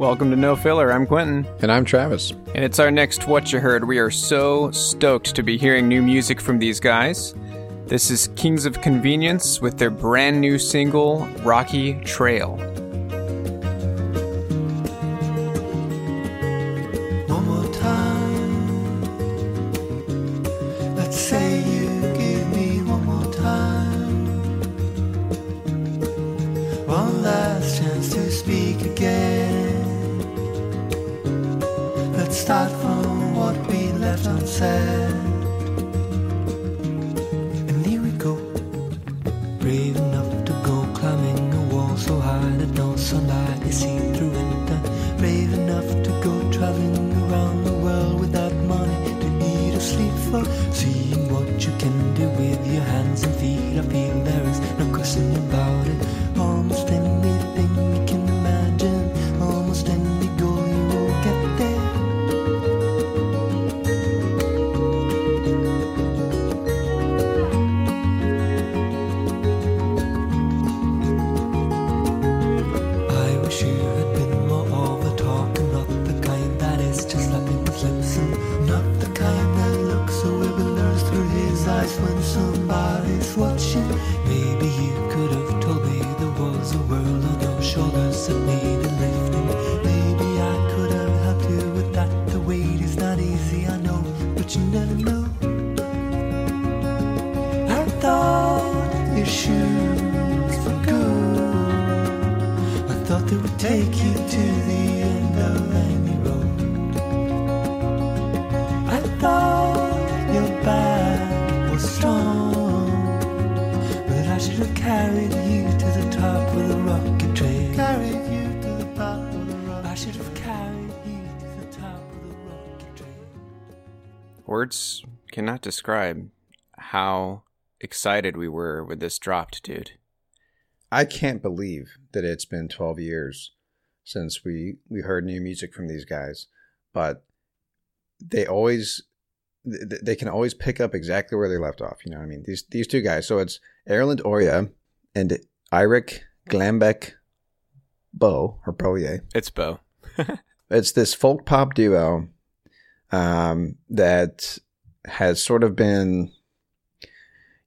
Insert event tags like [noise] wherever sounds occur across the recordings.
Welcome to No Filler. I'm Quentin. And I'm Travis. And it's our next What You Heard. We are so stoked to be hearing new music from these guys. This is Kings of Convenience with their brand new single, Rocky Trail. Cannot describe how excited we were when this dropped, dude. I can't believe that it's been 12 years since we, we heard new music from these guys, but they always they can always pick up exactly where they left off. You know what I mean? These these two guys. So it's Erlend Øye and Eirik Glambek Bo or Boye. It's Bo. [laughs] It's this folk pop duo um, that has sort of been,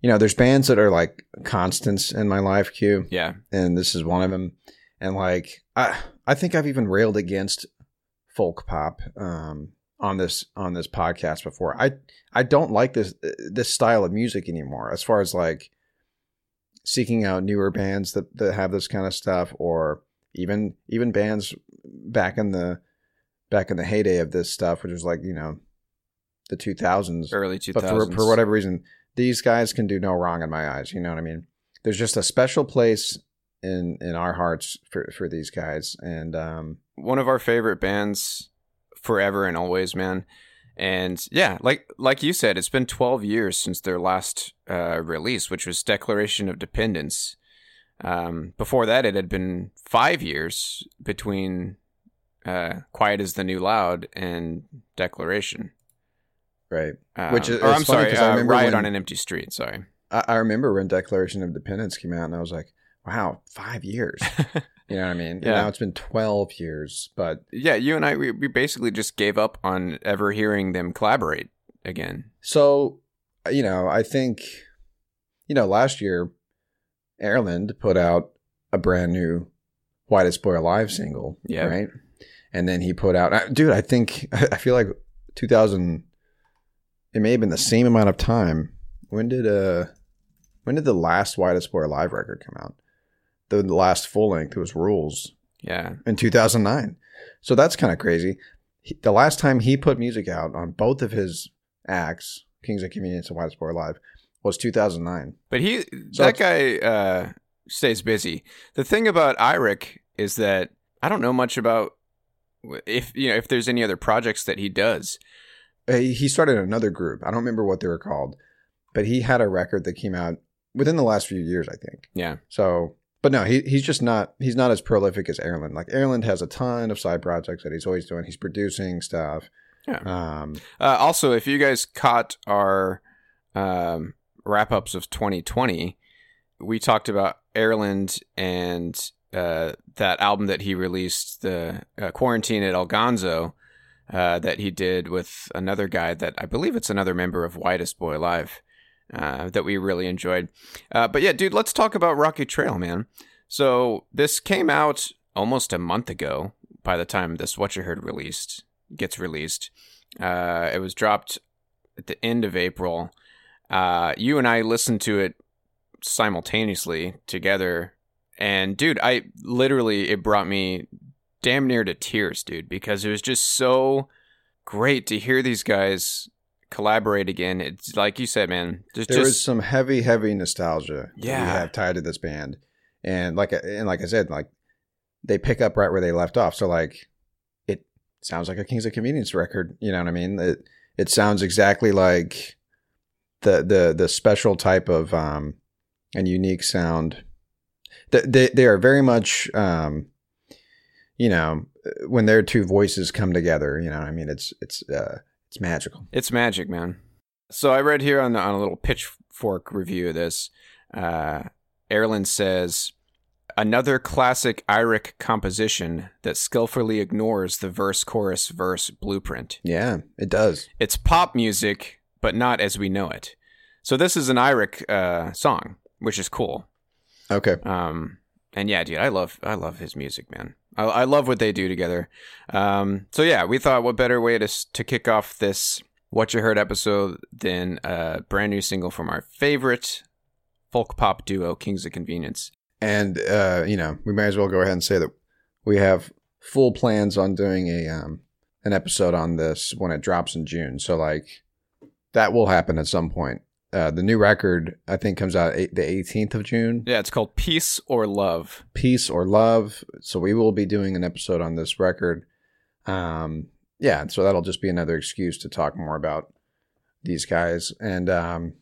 you know, there's bands that are like constants in my life, queue. Yeah. and this is one of them. And like, I I think I've even railed against folk pop um, on this on this podcast before. I I don't like this this style of music anymore. As far as like seeking out newer bands that that have this kind of stuff, or even even bands back in the back in the heyday of this stuff, which was like you know the two thousands, Early 2000s. but for for whatever reason, these guys can do no wrong in my eyes. You know what I mean? There's just a special place in in our hearts for for these guys, and um, one of our favorite bands forever and always, man. And yeah, like like you said, it's been 12 years since their last uh, release, which was Declaration of Dependence. Um, before that, it had been five years between uh, "Quiet is the New Loud" and "Declaration." Right. Um, Which is- or I'm sorry, I uh, remember "Riot when- on an Empty Street." Sorry. I, I remember when Declaration of Independence came out, and I was like, "Wow, five years." [laughs] you know what I mean? And Yeah. now it's been twelve years, but Yeah, you and I we, we basically just gave up on ever hearing them collaborate again. So, you know, I think, you know, last year, Erlend put out a brand new Whitest Boy Alive single. Yeah. Right. And then he put out, uh, dude, I think, [laughs] I feel like 2000, it may have been the same amount of time. When did, uh, when did the last Whitest Boy Alive record come out? The, the last full length was Rules Yeah, in 2009. So that's kind of crazy. He, the last time he put music out on both of his acts, Kings of Convenience and as Boy Live, was 2009. but he So that guy uh, stays busy. The thing about Eirik is that I don't know much about if you know if there's any other projects that he does. Uh, He started another group. I don't remember what they were called, but he had a record that came out within the last few years, I think. Yeah, So, but no, he, he's just not, he's not as prolific as Erlend. Like Erlend has a ton of side projects that he's always doing. He's producing stuff. Yeah. Um, Uh, also, if you guys caught our um, wrap ups of 2020, we talked about Erlend and uh, that album that he released, the uh, Quarantine at El Ganzo, uh, that he did with another guy that I believe it's another member of Whitest Boy Live uh, that we really enjoyed. Uh, but yeah, dude, let's talk about Rocky Trail, man. So this came out almost a month ago by the time this What You Heard released gets released. Uh, it was dropped at the end of April. Uh, you and I listened to it simultaneously together, and dude, I literally it brought me damn near to tears, dude, because it was just so great to hear these guys collaborate again. It's like you said, man. There's there is just some heavy, heavy nostalgia Yeah. we have tied to this band, and like and like I said, like they pick up right where they left off. So like it sounds like a Kings of Convenience record. You know what I mean? It it sounds exactly like the the the special type of um and unique sound. They they, they are very much um you know when their two voices come together. You know I mean? It's it's uh it's magical. It's magic, man. So I read here on the, on a little pitchfork review of this. Uh, Erlend says another classic Eirik composition that skillfully ignores the verse chorus verse blueprint. Yeah, it does. It's pop music, but not as we know it. So this is an Eirik uh, song, which is cool. Okay. Um, and yeah, dude, I love I love his music, man. I, I love what they do together. Um, so yeah, we thought what better way to to kick off this what you heard episode than a brand new single from our favorite folk pop duo, Kings of Convenience. and uh, you know we might as well go ahead and say that we have full plans on doing a um, an episode on this when it drops in June. So like that will happen at some point. Uh, the new record I think comes out eight, the 18th of June. Yeah, it's called Peace or Love. Peace or love. So we will be doing an episode on this record. Um, yeah, so that'll just be another excuse to talk more about these guys and um,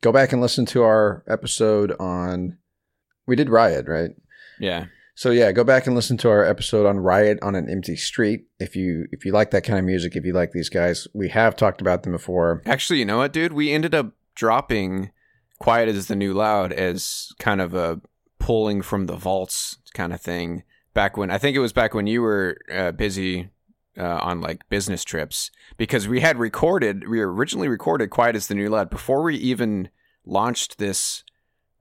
go back and listen to our episode on. We did Riot, right? Yeah, So yeah, go back and listen to our episode on Riot on an Empty Street. If you if you like that kind of music, if you like these guys, we have talked about them before. actually, you know what, dude? We ended up dropping "Quiet as the New Loud" as kind of a pulling from the vaults kind of thing. Back when I think it was back when you were uh, busy uh, on like business trips because we had recorded we originally recorded quiet as the new loud before we even launched this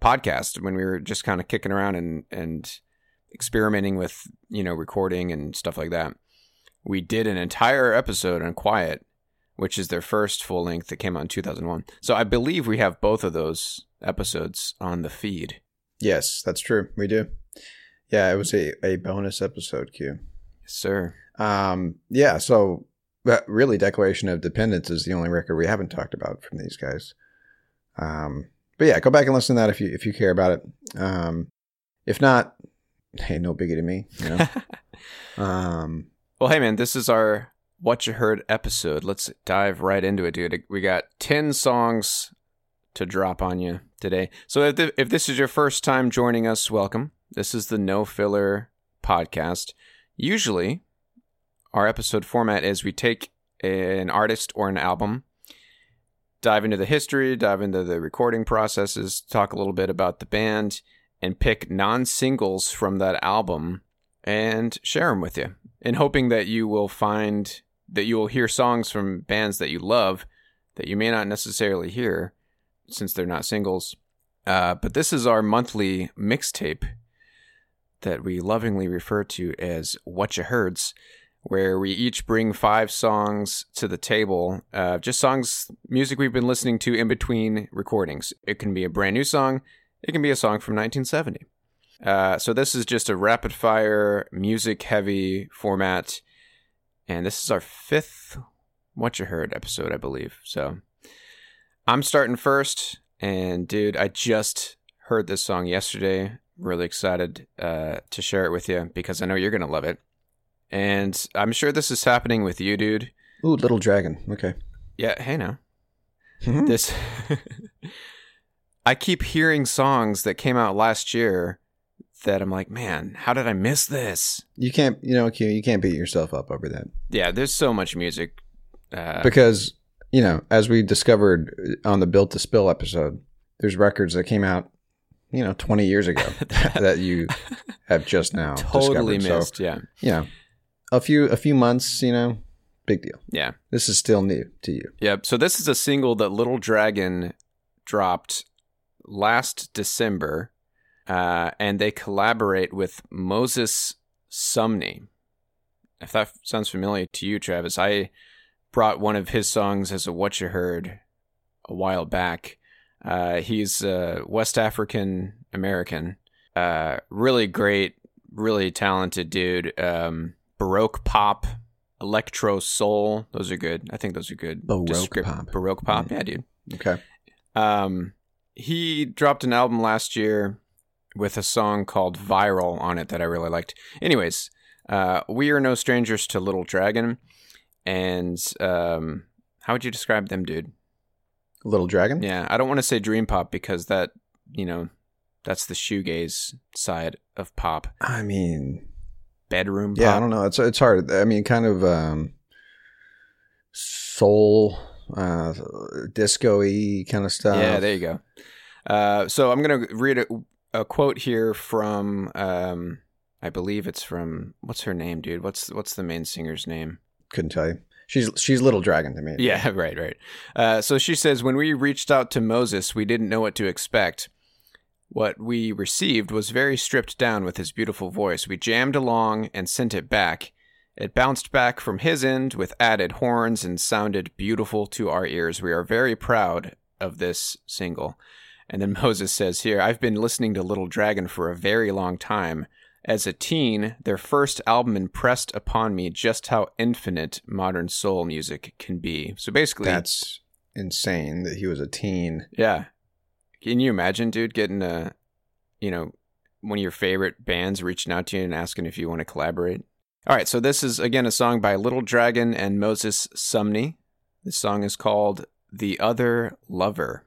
podcast when we were just kind of kicking around and and experimenting with you know recording and stuff like that we did an entire episode on quiet which is their first full length that came out in 2001 so i believe we have both of those episodes on the feed Yes, that's true. We do. Yeah, it was a, a bonus episode, Q. yes sir Um, yeah, so but really, Declaration of Dependence is the only record we haven't talked about from these guys. Um, but yeah, go back and listen to that if you if you care about it. Um, if not, hey, no biggie to me. You know. [laughs] um, Well, hey man, this is our what you heard episode. Let's dive right into it, dude. We got 10 songs to drop on you today. So if, th- if this is your first time joining us, welcome. This is the No Filler podcast. Usually, our episode format is we take an artist or an album, dive into the history, dive into the recording processes, talk a little bit about the band, and pick non singles from that album and share them with you in hoping that you will find that you will hear songs from bands that you love that you may not necessarily hear since they're not singles. Uh, but this is our monthly mixtape that we lovingly refer to as What You Heards, where we each bring five songs to the table, uh, just songs, music we've been listening to in between recordings. It can be a brand new song, it can be a song from 1970. Uh, so this is just a rapid fire, music heavy format. And this is our fifth What You Heard episode, I believe. So I'm starting first. And dude, I just heard this song yesterday. Really excited uh, to share it with you because I know you're going to love it. And I'm sure this is happening with you, dude. Ooh, Little Dragon. Okay. Yeah, hey now. Mhm. This [laughs] I keep hearing songs that came out last year that I'm like, man, how did I miss this? You can't, you know, Q, you can't beat yourself up over that Yeah, there's so much music. Uh, because you know, as we discovered on the Built to Spill episode, there's records that came out, you know, 20 years ago [laughs] that you have just now [laughs] totally discovered. missed. So, yeah, you know, a few a few months, you know, big deal. yeah, This is still new to you. yep. So this is a single that Little Dragon dropped last December, uh, and they collaborate with Moses Sumney. If that sounds familiar to you, Travis, I brought one of his songs as a what you heard a while back. Uh, he's uh, West African American, uh, really great, really talented dude. Um, Baroque pop, electro soul, those are good. I think those are good. Baroque descrip- pop. Baroque pop, Mm. yeah, dude. Okay. Um, he dropped an album last year with a song called Virile on it that I really liked. Anyways, uh, we are no strangers to Little Dragon. And um, how would you describe them, dude? Little Dragon. Yeah, I don't want to say dream pop because that, you know, that's the shoegaze side of pop. I mean, Bedroom yeah, pop. I don't know. It's it's hard. I mean, kind of um, soul, uh, disco-y kind of stuff. Yeah, there you go. Uh, so I'm gonna read a, a quote here from, um, I believe it's from what's her name, dude? What's what's the main singer's name? Couldn't tell you. She's she's Little Dragon to me. Yeah, [laughs] right, right. Uh, so she says, when we reached out to Moses, we didn't know what to expect. What we received was very stripped down with his beautiful voice. We jammed along and sent it back. It bounced back from his end with added horns and sounded beautiful to our ears. We are very proud of this single. And then [laughs] Moses says here, I've been listening to Little Dragon for a very long time. As a teen, their first album impressed upon me just how infinite modern soul music can be. So basically, That's insane that he was a teen. yeah. Can you imagine, dude, getting a, you know, one of your favorite bands reaching out to you and asking if you want to collaborate? All right, so this is again a song by Little Dragon and Moses Sumney. This song is called "The Other Lover."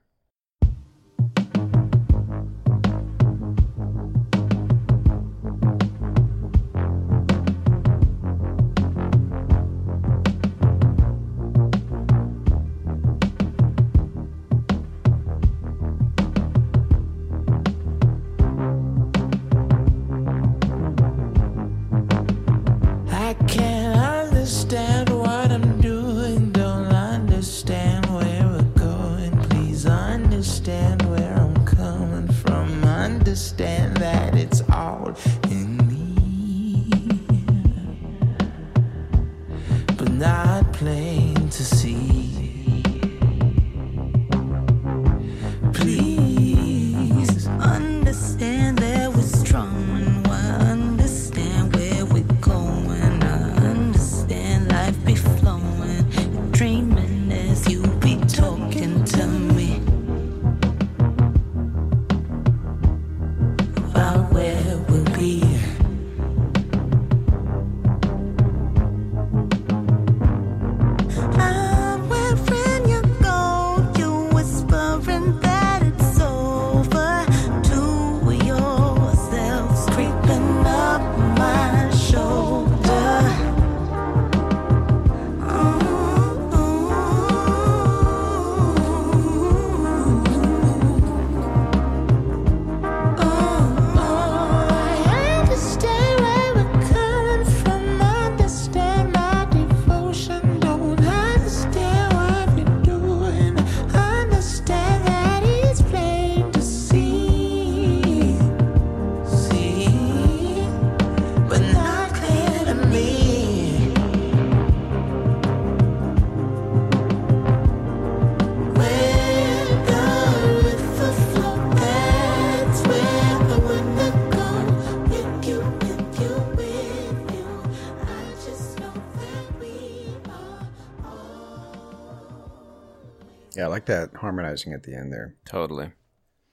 Yeah, I like that harmonizing at the end there. Totally.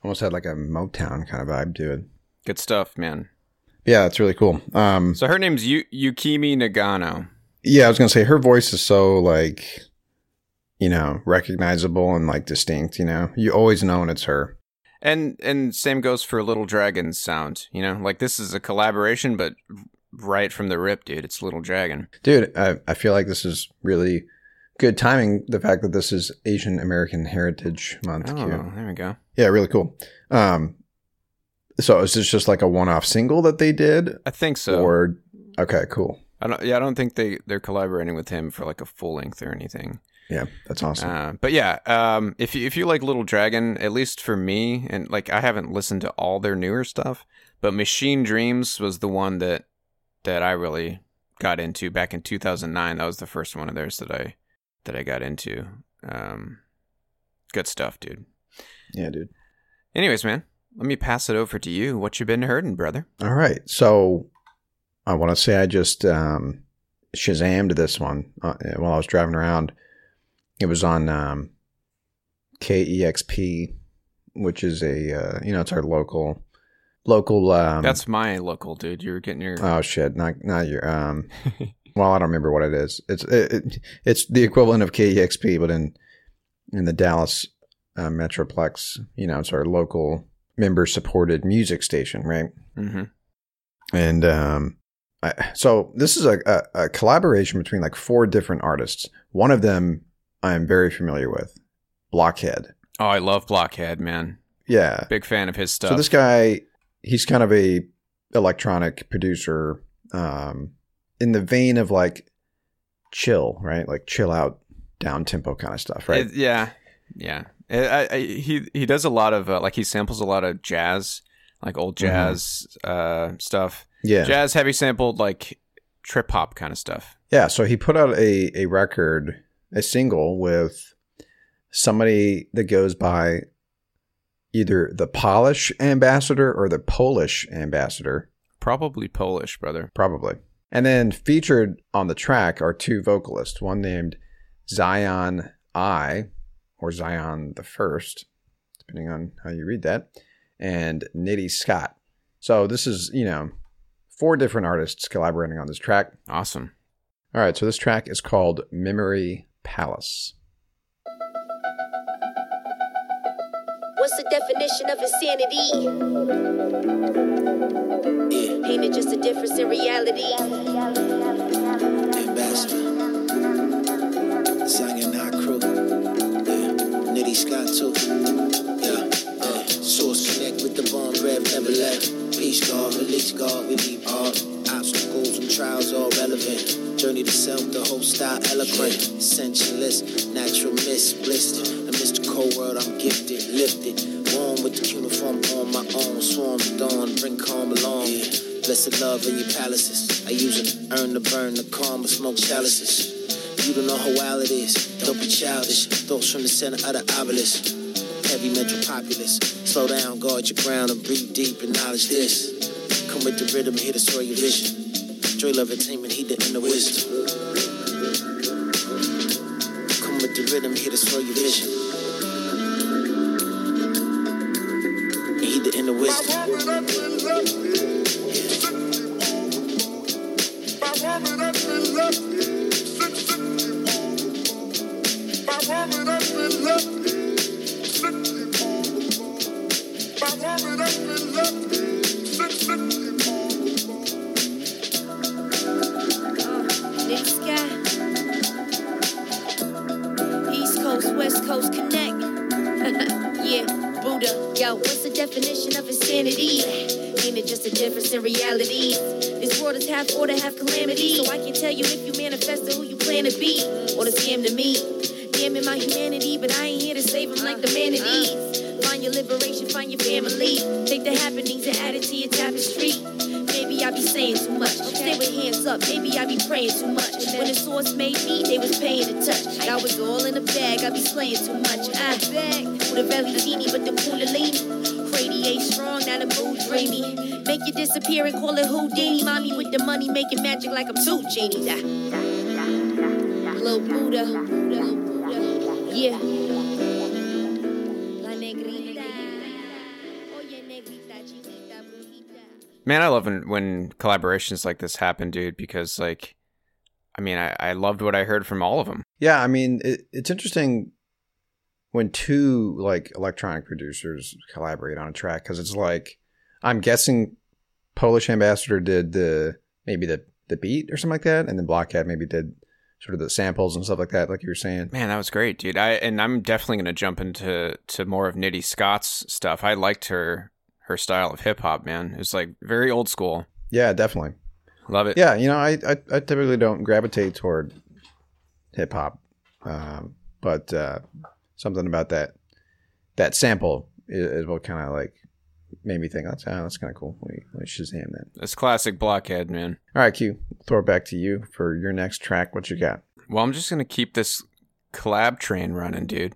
Almost had like a Motown kind of vibe to it. Good stuff, man. Yeah, it's really cool. Um, So her name's Yu- Yukimi Nagano. yeah, I was gonna say her voice is so like, you know, recognizable and like distinct. You know, you always know when it's her. And and same goes for Little Dragon's sound. You know, like this is a collaboration, but right from the rip, dude, it's Little Dragon. Dude, I, I feel like this is really good timing. The fact that this is Asian American Heritage Month. Oh, Q. there we go. Yeah, really cool. Um, so is this just like a one-off single that they did, I think so. or okay, cool. I don't. Yeah, I don't think they they're collaborating with him for like a full length or anything. Yeah, that's awesome. Uh, but yeah, um, if you if you like Little Dragon, at least for me, and like I haven't listened to all their newer stuff, but Machine Dreams was the one that that I really got into back in 2009. That was the first one of theirs that I that I got into. Um, good stuff, dude. yeah, dude. Anyways, man, let me pass it over to you. What you been hurting, brother? All right. So I want to say I just um, Shazammed this one uh, while I was driving around. It was on um, KEXP, which is a uh, you know it's our local local. Um, That's my local dude. You're getting your oh shit, not not your um. [laughs] well, I don't remember what it is. It's it, it, it's the equivalent of KEXP, but in in the Dallas uh, Metroplex. You know, it's our local member supported music station, right? hmm and um, I, so this is a, a, a collaboration between like four different artists. One of them I am very familiar with, Blockhead. Oh, I love Blockhead, man. Yeah. Big fan of his stuff. So this guy, he's kind of a electronic producer, um, in the vein of like chill, right? Like chill out, down tempo kind of stuff, right? It- yeah, yeah. I, I, he he does a lot of uh, like he samples a lot of jazz, like old jazz uh, stuff. Mm-hmm. yeah. Jazz heavy sampled like trip hop kind of stuff. Yeah, so he put out a, a record, a single with somebody that goes by either the Polish ambassador or the Polish ambassador, Probably Polish, brother. probably. And then featured on the track are two vocalists, one named Zion I, or Zion the First, depending on how you read that, and Nitty Scott. So this is, you know, four different artists collaborating on this track. Awesome. All right, so this track is called Memory Palace. What's the definition of insanity? Ain't it just a difference in reality? Ambassador. Zion our crew. Yeah. Nitty Scott too. Yeah. Uh, source connect with the bomb rev never left. Peace guard, release guard, we leave all obstacles and trials all relevant. Journey to self, the whole style eloquent. Sensualist, natural mist, blistered. Amidst the cold world, I'm gifted, lifted. Born with the uniform on my own. Swarm dawn, bring calm along. Blessed love in your palaces. I use it, earn the burn, the calm, smoke chalices. You don't know how wild it is. Don't be childish. Thoughts from the center of the obelisk. Heavy mental populace. Slow down, guard your ground, and breathe deep. and Acknowledge this. Come with the rhythm, here to destroy your vision. Joy, love, attainment, heed the inner wisdom. Come with the rhythm, here to destroy your vision. Heed the inner wisdom. Nick This world is half order, half calamity. So I can tell you if you manifest who you plan to be. Or the scam to me. Damn my humanity, but I ain't here to save them like the manatees. Find your liberation, find your family. Take the happenings and add it to your tapestry. Maybe I be saying too much. Stay with hands up. Maybe I be praying too much. When the source made me, they was paying to touch. I was all in the bag. I be slaying too much. I beg with a teeny, but the kundalini radiate strong, now the mood dreamy. Make you disappear and call it Houdini. Mommy with the money, making magic like I'm two genie. Little Buddha. Yeah. Man, I love when, when collaborations like this happen, dude, because, like, I mean, I, I loved what I heard from all of them. Yeah, I mean, it, it's interesting when two like electronic producers collaborate on a track because it's like I'm guessing Polish Ambassador did the maybe the the beat or something like that, and then Blockhead maybe did sort of the samples and stuff like that, like you were saying. Man, that was great, dude. I and I'm definitely gonna jump into to more of Nitty Scott's stuff. I liked her her style of hip hop, man. It's like very old school. Yeah, definitely. Love it. Yeah, you know, I I, I typically don't gravitate toward hip hop, um, but uh, something about that that sample is, is what kind of like made me think that's ah, that's kind of cool. Let me, let me Shazam that. It's classic Blockhead, man. All right, Q. Throw it back to you for your next track. What you got? Well, I'm just gonna keep this collab train running, dude.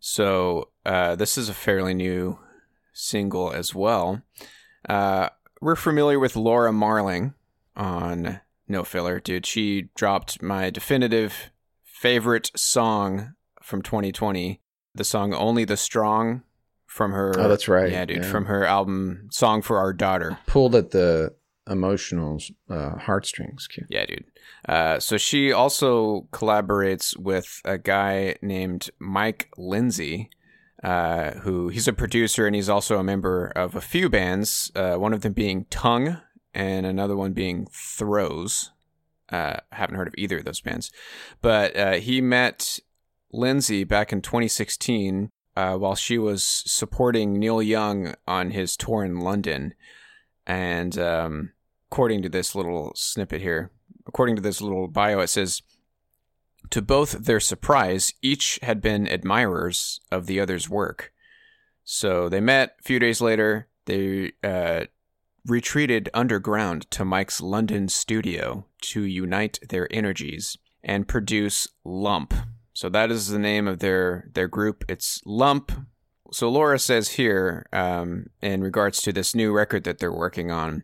So uh, this is a fairly new single as well. Uh, we're familiar with Laura Marling on No Filler, dude. She dropped my definitive favorite song from 2020, the song "Only the Strong" from her. Oh, that's right. Yeah, dude, Yeah. from her album "Song for Our Daughter." Pulled at the emotional uh, heartstrings. Q. Yeah, dude. Uh, so she also collaborates with a guy named Mike Lindsay, uh, who he's a producer and he's also a member of a few bands. Uh, one of them being Tunng and another one being Throws. Uh, haven't heard of either of those bands, but uh, he met Lindsay back in 2016 uh, while she was supporting Neil Young on his tour in London, and um, according to this little snippet here, according to this little bio, it says, to both their surprise, each had been admirers of the other's work. So they met a few days later. They uh, retreated underground to Mike's London studio to unite their energies and produce Lump. So that is the name of their their group. It's Lump. So Laura says here, um, in regards to this new record that they're working on,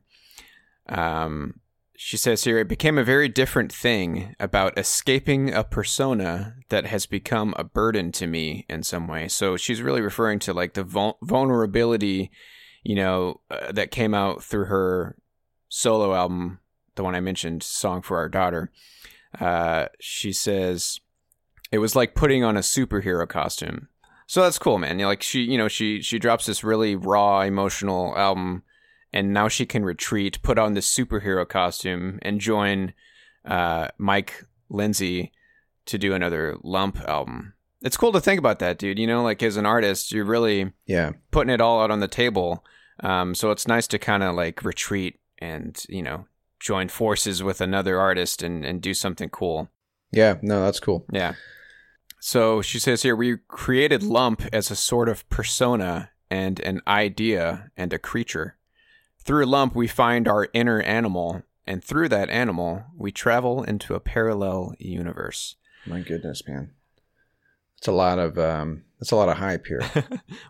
um, she says here, it became a very different thing about escaping a persona that has become a burden to me in some way. So she's really referring to like the vul- vulnerability, you know, uh, that came out through her solo album, the one I mentioned, Song for Our Daughter. Uh, she says, it was like putting on a superhero costume. So that's cool, man. Like she, you know, she she drops this really raw, emotional album, and now she can retreat, put on this superhero costume, and join uh, Mike Lindsay to do another Lump album. It's cool to think about that, dude. You know, like as an artist, you're really Yeah. putting it all out on the table. Um, so it's nice to kind of like retreat and you know join forces with another artist and and do something cool. Yeah. No, that's cool. Yeah. So she says here, we created Lump as a sort of persona and an idea and a creature. Through Lump, we find our inner animal, and through that animal, we travel into a parallel universe. My goodness, man. It's a lot of um. It's a lot of hype here. [laughs]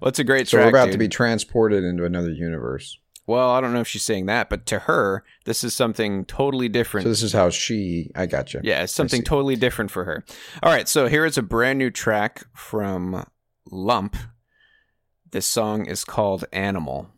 Well, it's a great story. so track. we're about to be transported into another universe. Well, I don't know if she's saying that, but to her, this is something totally different. So this is how she. I got you. Yeah, it's something totally different for her. All right, so here is a brand new track from Lump. This song is called Animal.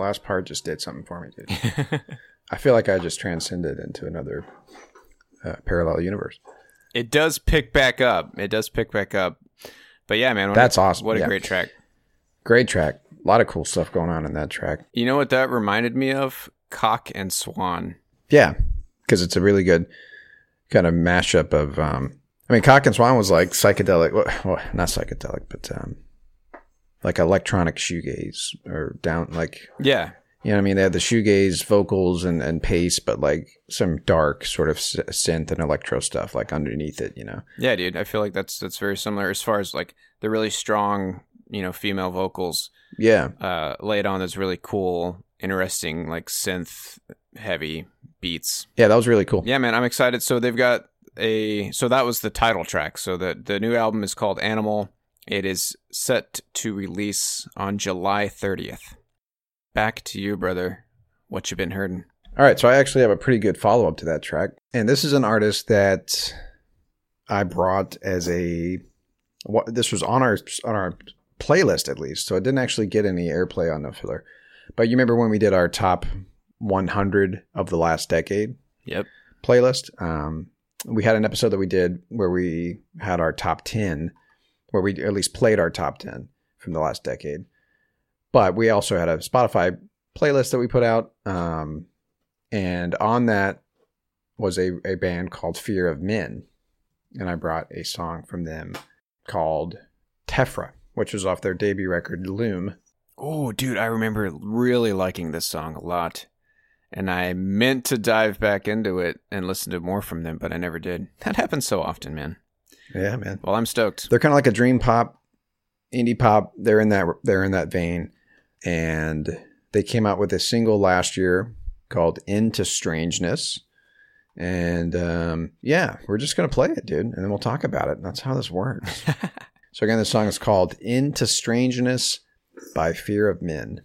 Last part just did something for me, dude. [laughs] I feel like I just transcended into another uh, parallel universe. It does pick back up. It does pick back up. But yeah, man, That's a, awesome. What a Yeah. great track. Great track. A lot of cool stuff going on in that track. You know what that reminded me of? Cock and Swan. Yeah, because it's a really good kind of mashup of. Um, I mean, Cock and Swan was like psychedelic. Well, well, not psychedelic, but um, like electronic shoegaze or down like Yeah. you know what I mean. They had the shoegaze vocals and and pace, but like some dark sort of synth and electro stuff like underneath it. You know. Yeah, dude. I feel like that's that's very similar as far as like the really strong, you know, female vocals Yeah. uh laid on those really cool, interesting, like synth heavy beats. Yeah, that was really cool. Yeah, man, I'm excited. So they've got a so that was the title track. So the the new album is called Animal. It is set to release on July 30th. Back to you, brother. What you been hurting? All right, so I actually have a pretty good follow up to that track, and this is an artist that I brought as a. What this was on our on our playlist at least, so it didn't actually get any airplay on No Filler. But you remember when we did our top 100 of the last decade Yep. playlist? Um, we had an episode that we did where we had our top 10, where we at least played our top 10 from the last decade. But we also had a Spotify playlist that we put out. Um, and on that was a, a band called Fear of Men. And I brought a song from them called Tephra, which was off their debut record, Loom. Oh, dude, I remember really liking this song a lot. And I meant to dive back into it and listen to more from them, but I never did. That happens so often, man. Yeah, man. Well, I'm stoked. They're kind of like a dream pop, indie pop. They're in that they're in that vein, and they came out with a single last year called "Into Strangeness." And um, yeah, we're just gonna play it, dude, and then we'll talk about it. That's how this works. [laughs] so again, the song is called "Into Strangeness" by Fear of Men.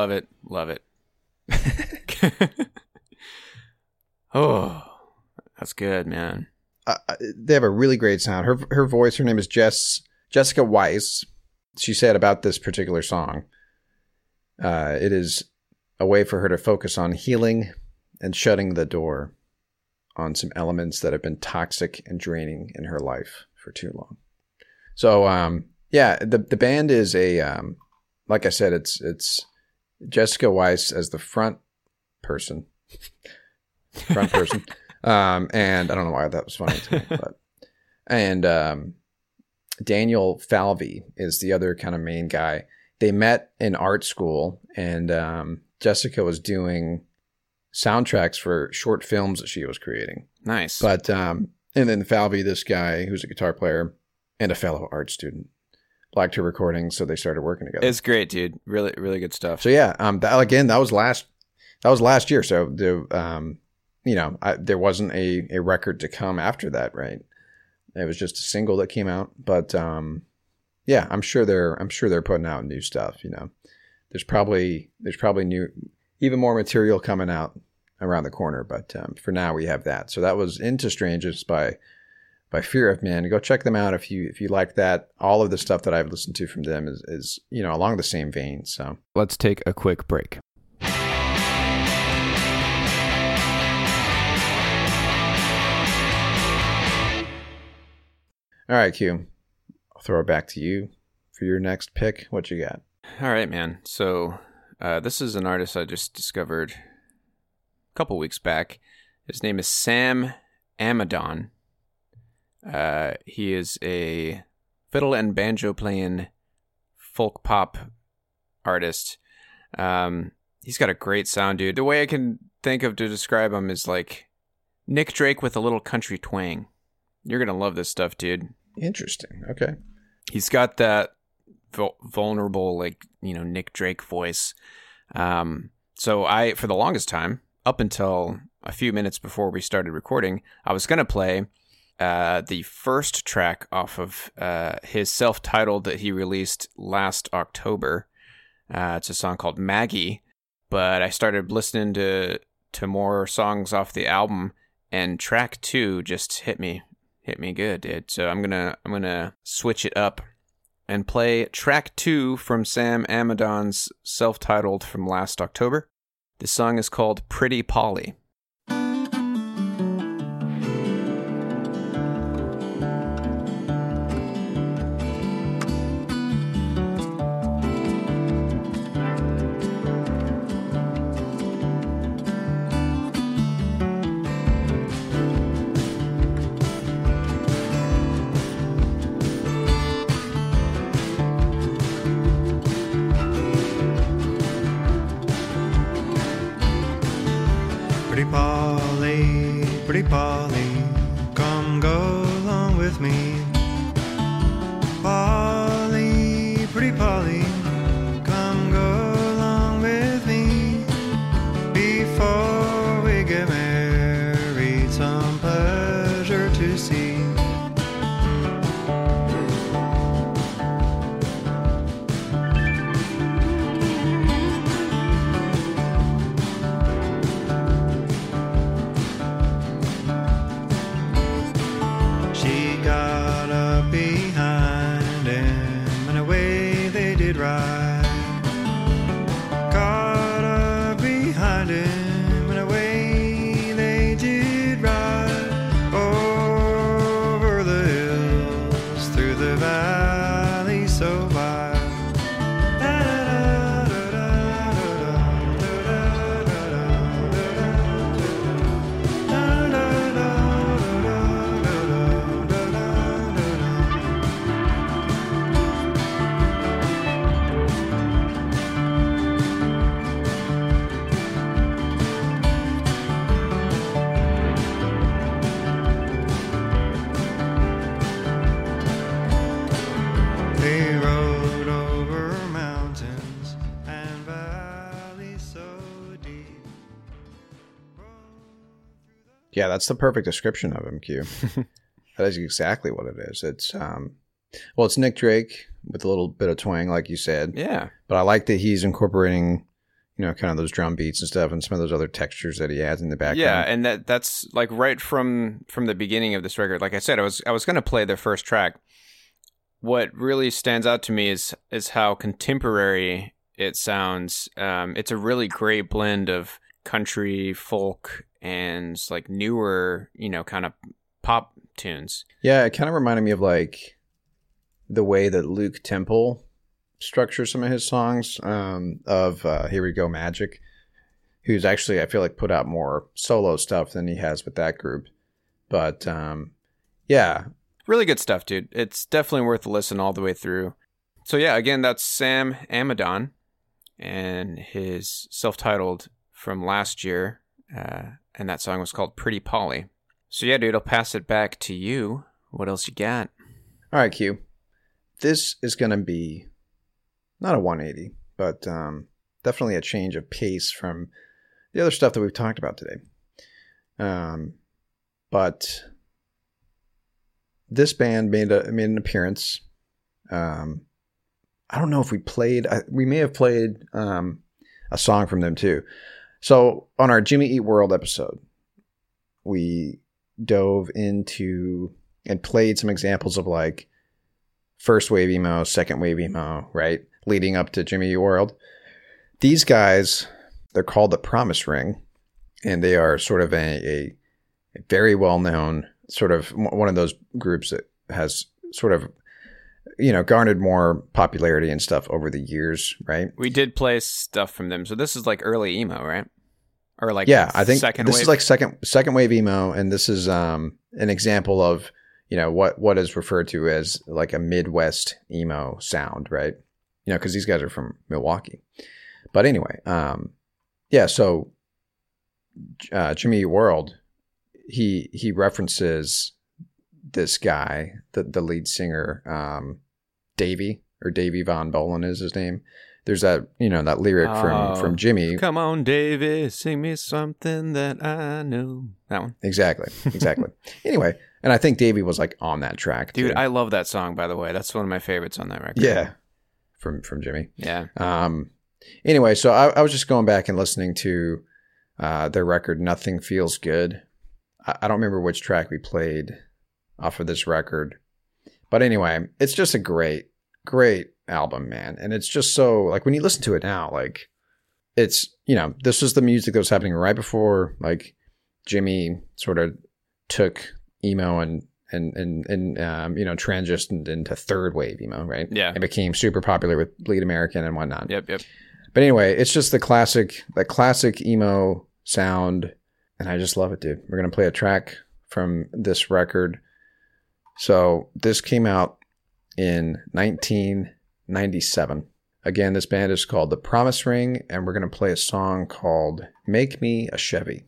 Love it, love it, [laughs] oh, that's good, man. uh, they have a really great sound. Her her voice, her name is Jess Jessica Weiss. She said about this particular song, uh, it is a way for her to focus on healing and shutting the door on some elements that have been toxic and draining in her life for too long. So, um, yeah, the the band is a um, like I said, it's it's Jessica Weiss as the front person, front person. [laughs] Um, and I don't know why that was funny to me, [laughs] but and um, Daniel Falvey is the other kind of main guy. They met in art school, and um, Jessica was doing soundtracks for short films that she was creating. Nice. But um, and then Falvey, this guy who's a guitar player and a fellow art student, liked her recording, so they started working together. it's great, dude. Really, really good stuff. So yeah, um, that, again, that was last that was last year. So the um, you know, I, there wasn't a a record to come after that, right? It was just a single that came out, but um, yeah, I'm sure they're I'm sure they're putting out new stuff. You know, there's probably there's probably new even more material coming out around the corner, but um, for now we have that. So that was Into Strangeness by by Fear of Men. Go check them out if you if you like that. All of the stuff that I've listened to from them is, is you know along the same vein. So Let's take a quick break. all right, Q, I'll throw it back to you for your next pick. What you got? All right, man. So uh, this is an artist I just discovered a couple weeks back. His name is Sam Amidon. Uh, he is a fiddle and banjo playing folk pop artist. Um, he's got a great sound, dude. The way I can think of to describe him is like Nick Drake with a little country twang. You're gonna love this stuff, dude. Interesting. Okay. he's got that vul- vulnerable like you know nick drake voice um so i for the longest time up until a few minutes before we started recording i was going to play uh the first track off of uh his self-titled that he released last october uh it's a song called maggie but i started listening to to more songs off the album and track two just hit me hit me good, dude. So I'm gonna I'm gonna switch it up and play track two from Sam Amidon's self-titled from last October. This song is called Pretty Polly. Yeah, that's the perfect description of him, Q. [laughs] that is exactly what it is. It's um well, it's Nick Drake with a little bit of twang, like you said. Yeah. But I like that he's incorporating, you know, kind of those drum beats and stuff and some of those other textures that he adds in the background. Yeah, and that that's like right from from the beginning of this record. Like I said, I was I was gonna play the first track. What really stands out to me is is how contemporary it sounds. Um, it's a really great blend of country, folk, and like newer, you know, kind of pop tunes. Yeah, it kind of reminded me of like the way that Luke Temple structures some of his songs um, of uh, Here We Go Magic, who's actually, I feel like, put out more solo stuff than he has with that group. But um, yeah, Really good stuff, dude. It's definitely worth a listen all the way through. So yeah, again, that's Sam Amidon and his self-titled from last year, uh, and that song was called "Pretty Polly." So yeah, dude, I'll pass it back to you. What else you got? All right, Q. This is going to be not a 180, but um, definitely a change of pace from the other stuff that we've talked about today. Um, but this band made a made an appearance. Um, I don't know if we played. I, we may have played um, a song from them too. So on our Jimmy Eat World episode, we dove into and played some examples of like first wave emo, second wave emo, right? Leading up to Jimmy Eat World. These guys, they're called the Promise Ring, and they are sort of a, a, very well known sort of one of those groups that has sort of you know garnered more popularity and stuff over the years, right? We did play stuff from them, so this is like early emo, right? Or like yeah, I think second this wave? is like second second wave emo, and this is um an example of you know what what is referred to as like a Midwest emo sound, right? You know, because these guys are from Milwaukee. But anyway, um, yeah. So uh, Jimmy World, he he references this guy, the the lead singer, um, Davey or Davey Von Bohlen is his name. There's that you know that lyric Oh. from from Jimmy. Come on, David, sing me something that I know. That one, Exactly, exactly. [laughs] anyway, and I think Davey was like on that track, dude. too. I love that song. By the way, that's one of my favorites on that record. yeah, from from Jimmy. yeah. Um, anyway, so I, I was just going back and listening to uh, their record, Nothing Feels Good. I, I don't remember which track we played off of this record. But anyway, it's just a great, great album, man. And it's just so, like, when you listen to it now, like, it's, you know, this was the music that was happening right before, like, Jimmy sort of took emo and, and, and, and um, you know, transitioned into third wave emo, right? Yeah. And became super popular with Bleed American and whatnot. Yep. Yep. But anyway, it's just the classic, that classic emo sound, and I just love it, dude. We're gonna play a track from this record. So this came out in 1997. Again, this band is called The Promise Ring, and we're gonna play a song called "Make Me a Chevy."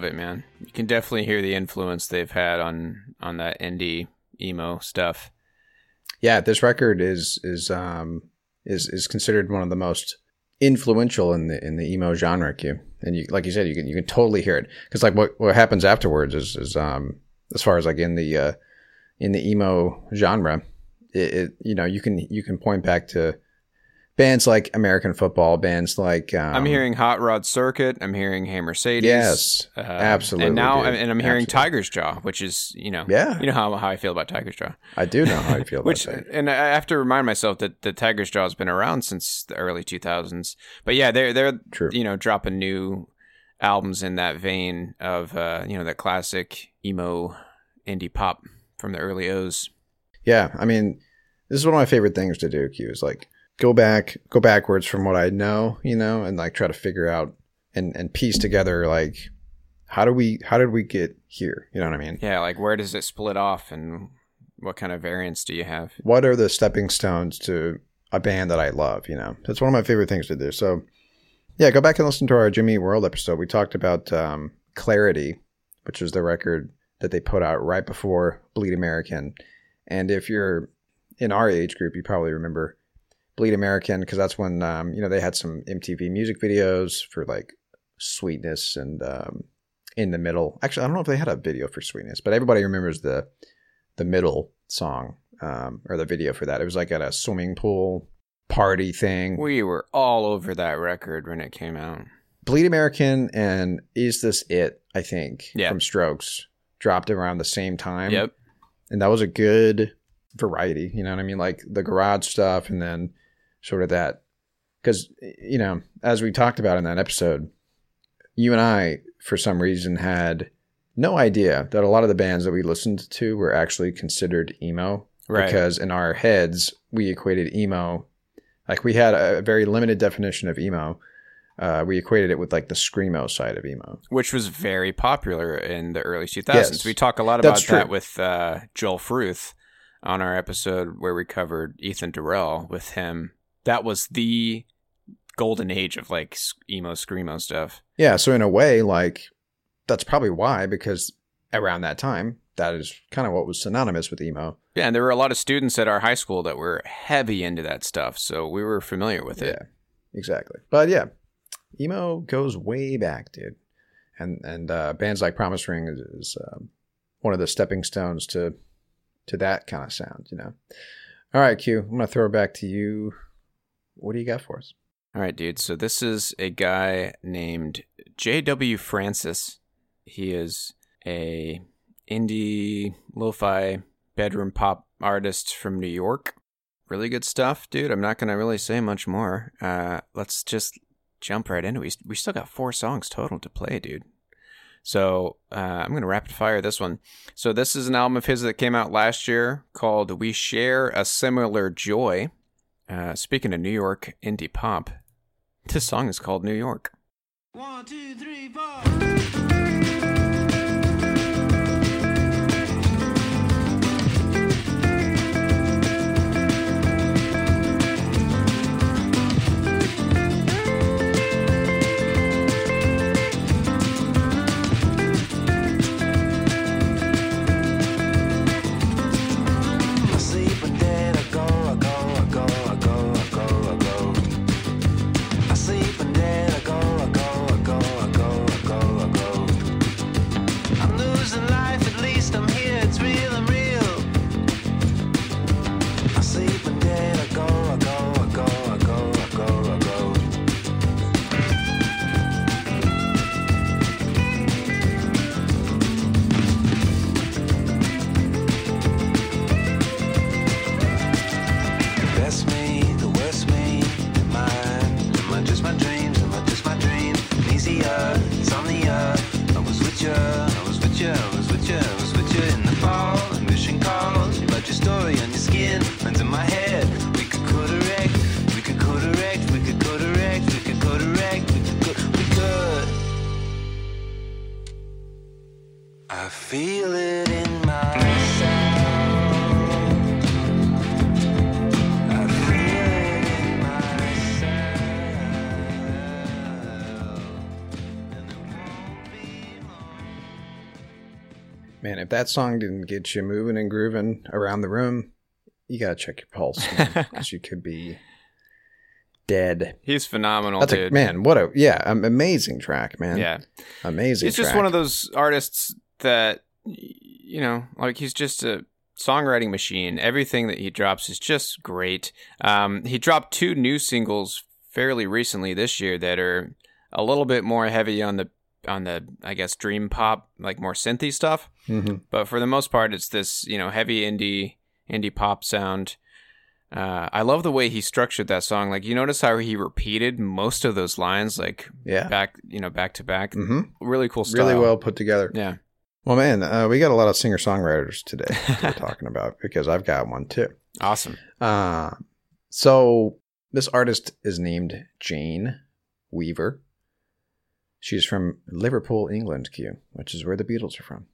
Love it, man. You can definitely hear the influence they've had on on that indie emo stuff. Yeah, this record is is um is is considered one of the most influential in the in the emo genre. Q. And you, like you said, you can you can totally hear it because like what what happens afterwards is is um as far as like in the uh in the emo genre, it, it you know you can you can point back to bands like American football, bands like um, I'm hearing Hot Rod Circuit. I'm hearing Hey Mercedes. Yes, uh, absolutely, And now, dude. and I'm hearing Absolutely. Tiger's Jaw, which is you know, Yeah. you know how how I feel about Tiger's Jaw. I do know how I feel [laughs] about Which, and I have to remind myself that the Tiger's Jaw has been around since the early 2000s. But yeah, they're they're True. you know dropping new albums in that vein of uh, you know that classic emo indie pop from the early O's. Yeah, I mean, this is one of my favorite things to do. Q is like go back, go backwards from what I know, you know, and like try to figure out and and piece together like how do we how did we get here? You know what I mean? Yeah, like where does it split off and what kind of variants do you have? What are the stepping stones to a band that I love? You know, that's one of my favorite things to do. So, yeah, go back and listen to our Jimmy World episode. We talked about um, Clarity, which is the record that they put out right before Bleed American. And if you're in our age group, you probably remember Bleed American because that's when um, you know they had some MTV music videos for like Sweetness and um, In the Middle. Actually, I don't know if they had a video for Sweetness, but everybody remembers the the middle song um, or the video for that. It was like at a swimming pool party thing. We were all over that record when it came out. Bleed American and Is This It? I think Yeah. from Strokes dropped around the same time. Yep. and that was a good variety. You know what I mean? Like the garage stuff, and then sort of that because you know, as we talked about in that episode, you and I, for some reason, had no idea that a lot of the bands that we listened to were actually considered emo. Right. Because in our heads, we equated emo, like we had a very limited definition of emo. Uh, we equated it with like the screamo side of emo. Which was very popular in the early 2000s. Yes. we talk a lot about that with uh, Joel Fruth on our episode where we covered Ethan Durrell with him. That was the golden age of like emo screamo stuff. Yeah, so in a way, like that's probably why, because around that time, that is kind of what was synonymous with emo. Yeah, and there were a lot of students at our high school that were heavy into that stuff, so we were familiar with it. Yeah, exactly. But yeah, emo goes way back, dude. And and uh, bands like Promise Ring is, is um, one of the stepping stones to to that kind of sound, you know. All right, Q, I'm gonna throw it back to you. What do you got for us? All right, dude. So this is a guy named J.W. Francis. He is a indie lo-fi bedroom pop artist from New York. Really good stuff, dude. I'm not gonna really say much more. Uh, let's just jump right into it. We, still got four songs total to play, dude. So uh, I'm gonna rapid fire this one. So this is an album of his that came out last year called "We Share a Similar Joy." Uh, speaking of New York indie pop, this song is called New York. One, two, three, four. If that song didn't get you moving and grooving around the room, you gotta check your pulse because [laughs] you could be dead. He's phenomenal, That's a dude. man. What a yeah, amazing track, man. Yeah, amazing. he's just one of those artists that you know, like he's just a songwriting machine. Everything that he drops is just great. Um, he dropped two new singles fairly recently this year that are a little bit more heavy on the on the I guess dream pop, like more synthy stuff. Mhm. But for the most part, it's this you know heavy indie indie pop sound. Uh, I love the way he structured that song. Like you notice how he repeated most of those lines, like Yeah. back, you know, back to back. hmm Really cool style. Really well put together. Yeah. Well, man, uh, we got a lot of singer songwriters today [laughs] we're talking about because I've got one too. Awesome. Uh, so this artist is named Jane Weaver. She's from Liverpool, England, Q, which is where the Beatles are from.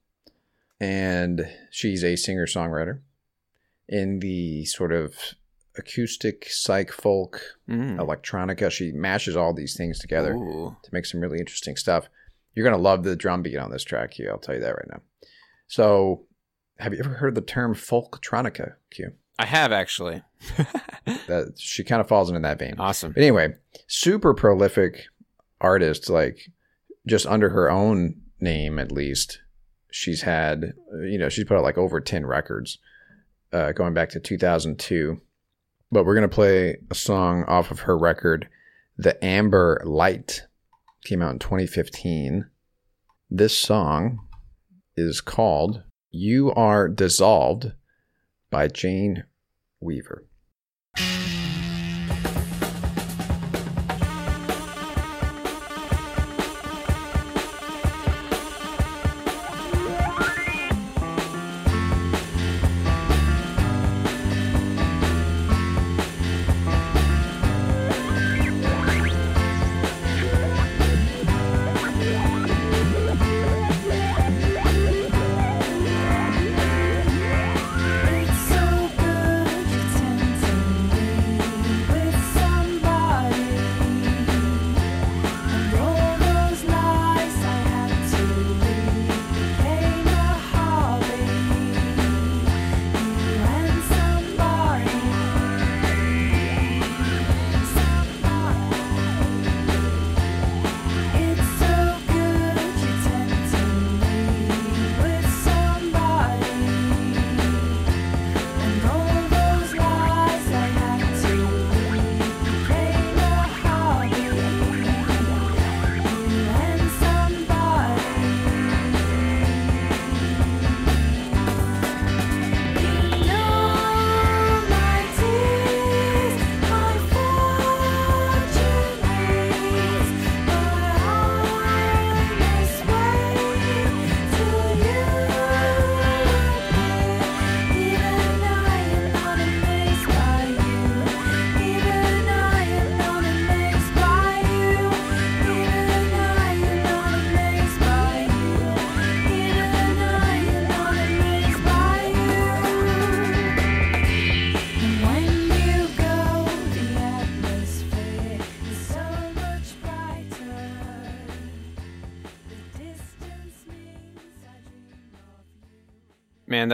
And she's a singer songwriter in the sort of acoustic, psych folk, Mm. electronica. She mashes all these things together Ooh. to make some really interesting stuff. You're going to love the drum beat on this track, Q. I'll tell you that right now. So, have you ever heard the term folktronica, Q? I have actually. [laughs] That she kind of falls into that vein. awesome. But anyway, super prolific artist, like just under her own name at least. She's had, you know, she's put out like over 10 records uh, going back to 2002. But we're going to play a song off of her record, The Amber Light. Came out in 2015. This song is called You Are Dissolved by Jane Weaver.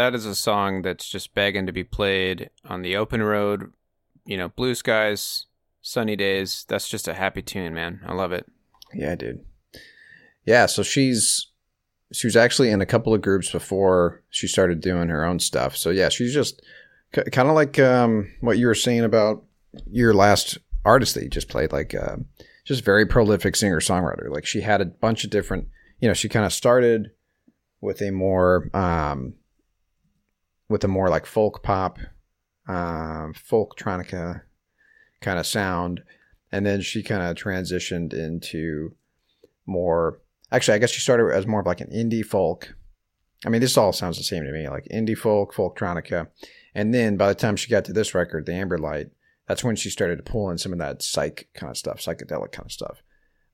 That is a song that's just begging to be played on the open road. You know, blue skies, sunny days. That's just a happy tune, man. I love it. Yeah, dude. Yeah, so she's she was actually in a couple of groups before she started doing her own stuff. So yeah, she's just k- kind of like um, what you were saying about your last artist that you just played, like uh, just very prolific singer songwriter. Like she had a bunch of different, you know, she kind of started with a more um, with a more like folk pop, um, folktronica kind of sound, and then she kind of transitioned into more actually i guess she started as more of like an indie folk. I mean this all sounds the same to me like indie folk folktronica. And then by the time she got to this record the amber light that's when she started to pull in some of that psych kind of stuff psychedelic kind of stuff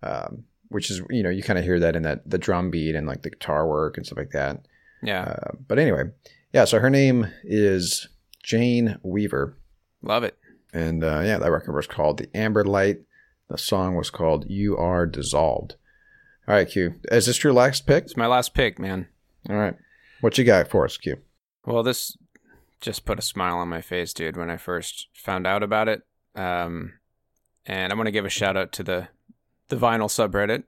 um, which is you know you kind of hear that in that the drum beat and like the guitar work and stuff like that. Yeah. uh, but anyway yeah so her name is jane weaver love it. and uh, yeah, that record was called The Amber Light. The song was called You Are Dissolved. All right, Q. Is this your last pick? It's my last pick, man. All right. What you got for us, Q? Well, this just put a smile on my face, dude, when I first found out about it. Um, and I'm gonna give a shout out to the the vinyl subreddit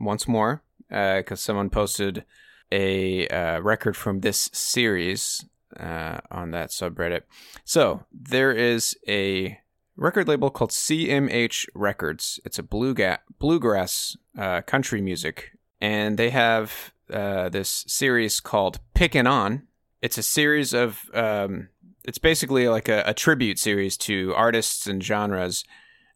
once more because someone posted a uh, record from this series uh, on that subreddit. So there is a record label called CMH Records. It's a bluegrass uh, country music, and they have uh, this series called Pickin' On. It's a series of um, it's basically like a, a tribute series to artists and genres.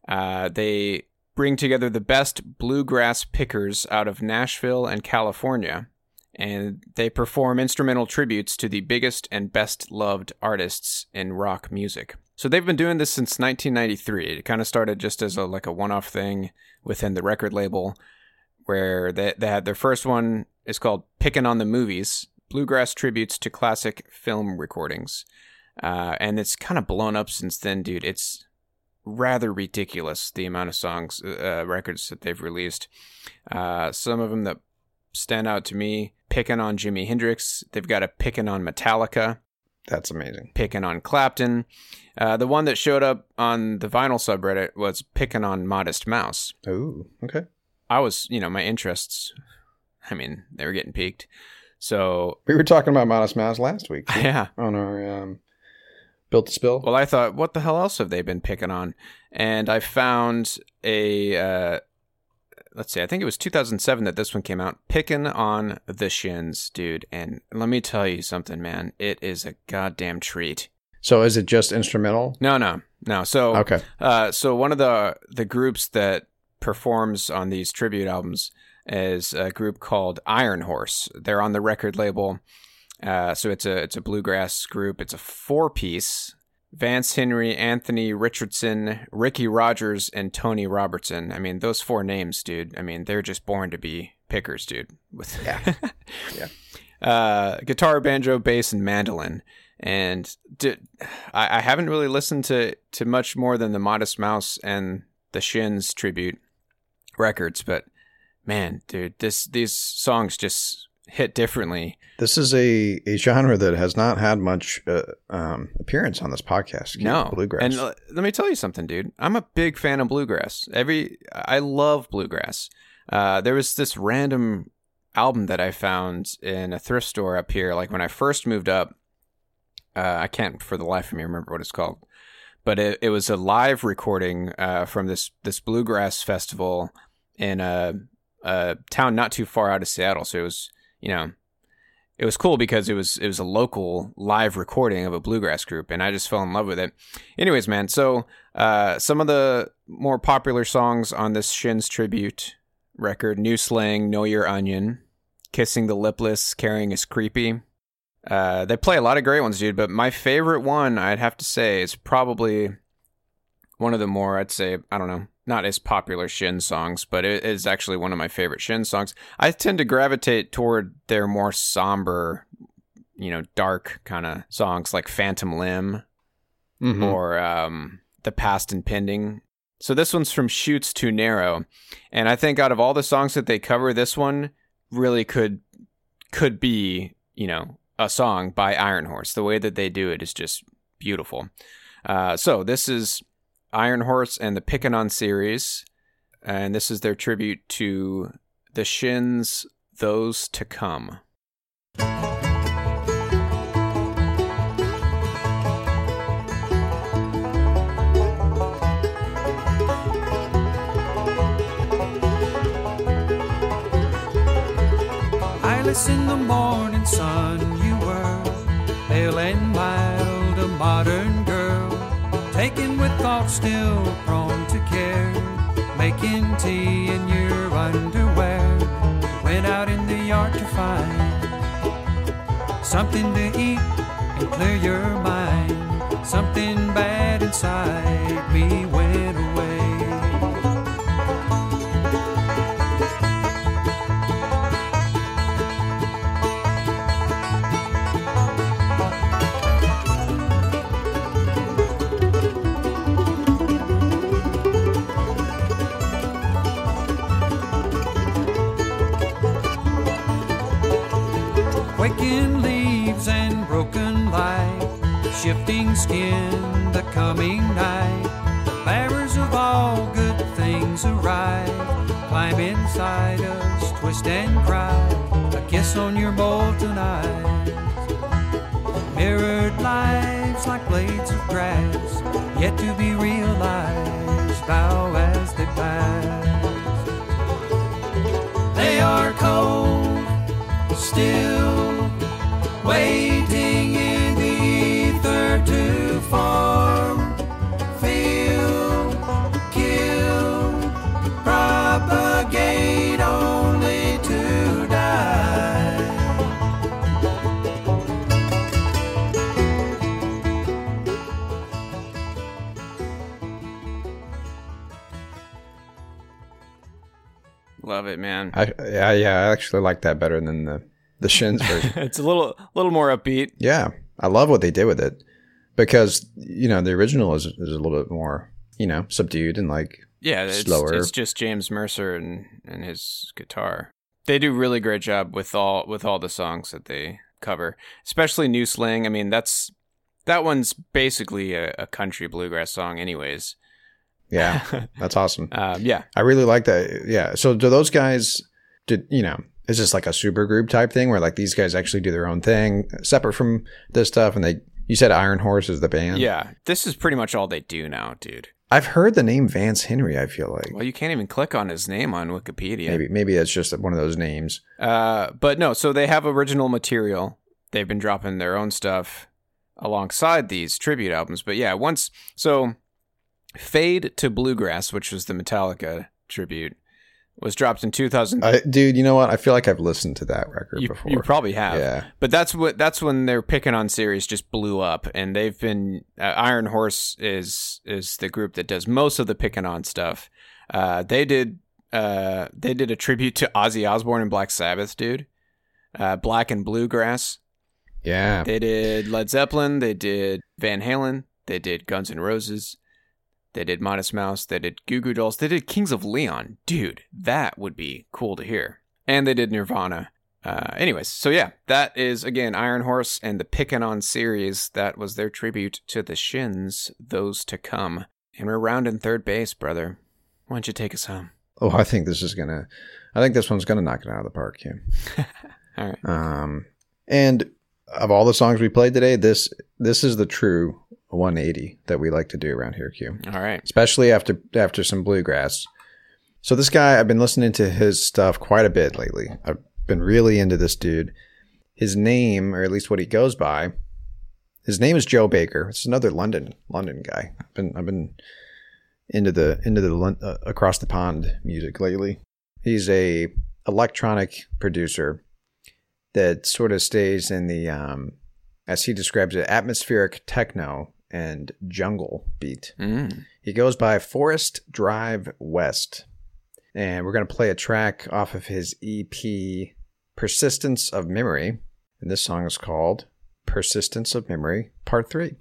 Uh, they bring together the best bluegrass pickers out of Nashville and California, and they perform instrumental tributes to the biggest and best loved artists in rock music. So they've been doing this since 1993. It kind of started just as a like a one-off thing within the record label, where they they had their first one is called "Pickin' on the Movies," bluegrass tributes to classic film recordings, uh, and it's kind of blown up since then, dude. It's rather ridiculous the amount of songs, uh, records that they've released. Uh, some of them that stand out to me: Picking on Jimi Hendrix." They've got a picking on Metallica." That's amazing. picking on Clapton. Uh, the one that showed up on the vinyl subreddit was picking on Modest Mouse. Ooh, okay. I was, you know, my interests, I mean, they were getting peaked. So, We were talking about Modest Mouse last week too, yeah. on our um, Built to Spill. Well, I thought, what the hell else have they been picking on? And I found a, uh, let's see, I think it was 2007 that this one came out, picking on the shins, dude. And let me tell you something, man. It is a goddamn treat. so is it just instrumental? No, no, no. So, Okay. Uh, so one of the the groups that performs on these tribute albums is a group called Iron Horse. They're on the record label. Uh, so it's a it's a bluegrass group. It's a four piece. Vance Henry, Anthony Richardson, Ricky Rogers, and Tony Robertson. I mean, those four names, dude. I mean, they're just born to be pickers, dude. With Yeah. [laughs] Yeah. uh, guitar, banjo, bass, and mandolin. And i haven't really listened to, to much more than the Modest Mouse and the Shins tribute records, but man, dude, this these songs just hit differently. This is a, a genre that has not had much uh, um, appearance on this podcast. No, bluegrass. And uh, let me tell you something, dude. I'm a big fan of bluegrass. Every I love bluegrass. Uh, there was this random album that I found in a thrift store up here. Like when I first moved up, uh, I can't for the life of me remember what it's called, but it, it was a live recording uh, from this this bluegrass festival in a, a town not too far out of Seattle. So it was you know it was cool because it was it was a local live recording of a bluegrass group, and I just fell in love with it. Anyways, man, so uh, some of the more popular songs on this Shins tribute record: "New Slang," "Know Your Onion," "Kissing the Lipless," "Caring Is Creepy." Uh, they play a lot of great ones, dude. But my favorite one, I'd have to say, is probably one of the more I'd say I don't know, not as popular Shin songs, but it is actually one of my favorite Shin songs. I tend to gravitate toward their more somber, you know, dark kind of songs like Phantom Limb Mhm. or um, The Past Impending. So this one's from Chutes Too Narrow, and I think out of all the songs that they cover, this one really could could be you know a song by Iron Horse. The way that they do it is just beautiful. Uh, so this is Iron Horse and the Pickin' series, and this is their tribute to the Shins, those to come. In the morning sun, you were pale and taken with thoughts still prone to care, making tea in your underwear. Went out in the yard to find something to eat and clear your mind. Something bad inside me Waking leaves and broken light, shifting skin, the coming night. The bearers of all good things arrive. Climb inside us, twist and cry. A kiss on your molten eyes. Mirrored lives like blades of grass, yet to be realized. Bow as they pass. They are cold, still love it, man. I yeah yeah I actually like that better than the the Shins [laughs] version. it's a little little more upbeat. yeah, I love what they did with it because you know the original is is a little bit more you know subdued and like Yeah, it's, Slower. it's just James Mercer and, and his guitar. They do really great job with all with all the songs that they cover, especially New Slang. I mean, that's that one's basically a, a country bluegrass song, anyways. Yeah [laughs] that's awesome. Um, yeah, I really like that. Yeah. So do those guys? Did you know? Is this like a super group type thing where like these guys actually do their own thing separate from this stuff? And they, you said Iron Horse is the band. yeah. This is pretty much all they do now, dude. I've heard the name Vance Henry. I feel like Well, you can't even click on his name on Wikipedia. maybe maybe that's just one of those names. Uh, but no, so they have original material. They've been dropping their own stuff alongside these tribute albums. But yeah, once so Fade to Bluegrass, which was the Metallica tribute, was dropped in 2000. I, dude, you know what? I feel like I've listened to that record you, before. you probably have. Yeah. But that's what that's when their picking on series just blew up, and they've been uh, Iron Horse is is the group that does most of the picking on stuff. Uh, they did uh, they did a tribute to Ozzy Osbourne and Black Sabbath, dude. Uh, Black and Bluegrass. yeah. They did Led Zeppelin. They did Van Halen. They did Guns N' Roses. They did Modest Mouse. They did Goo Goo Dolls. They did Kings of Leon. Dude, that would be cool to hear. And they did Nirvana. Uh, anyways, so yeah, that is again Iron Horse and the Pickin' On series. That was their tribute to the Shins, those to come. And we're rounding third base, brother. Why don't you take us home? Oh, I think this is gonna. I think this one's gonna knock it out of the park, Kim. [laughs] All right. Um, and of all the songs we played today, this this is the true 180 that we like to do around here, Q. All right. Especially after after some bluegrass. So this guy, I've been listening to his stuff quite a bit lately. I've been really into this dude. His name, or at least what he goes by, his name is Joe Baker. It's another London London guy. I've been I've been into the into the uh, across the pond music lately. He's a electronic producer that sort of stays in the um, as he describes it, atmospheric techno and jungle beat. Mm. He goes by Forest Drive West. And we're going to play a track off of his EP, Persistence of Memory. And this song is called Persistence of Memory, Part 3.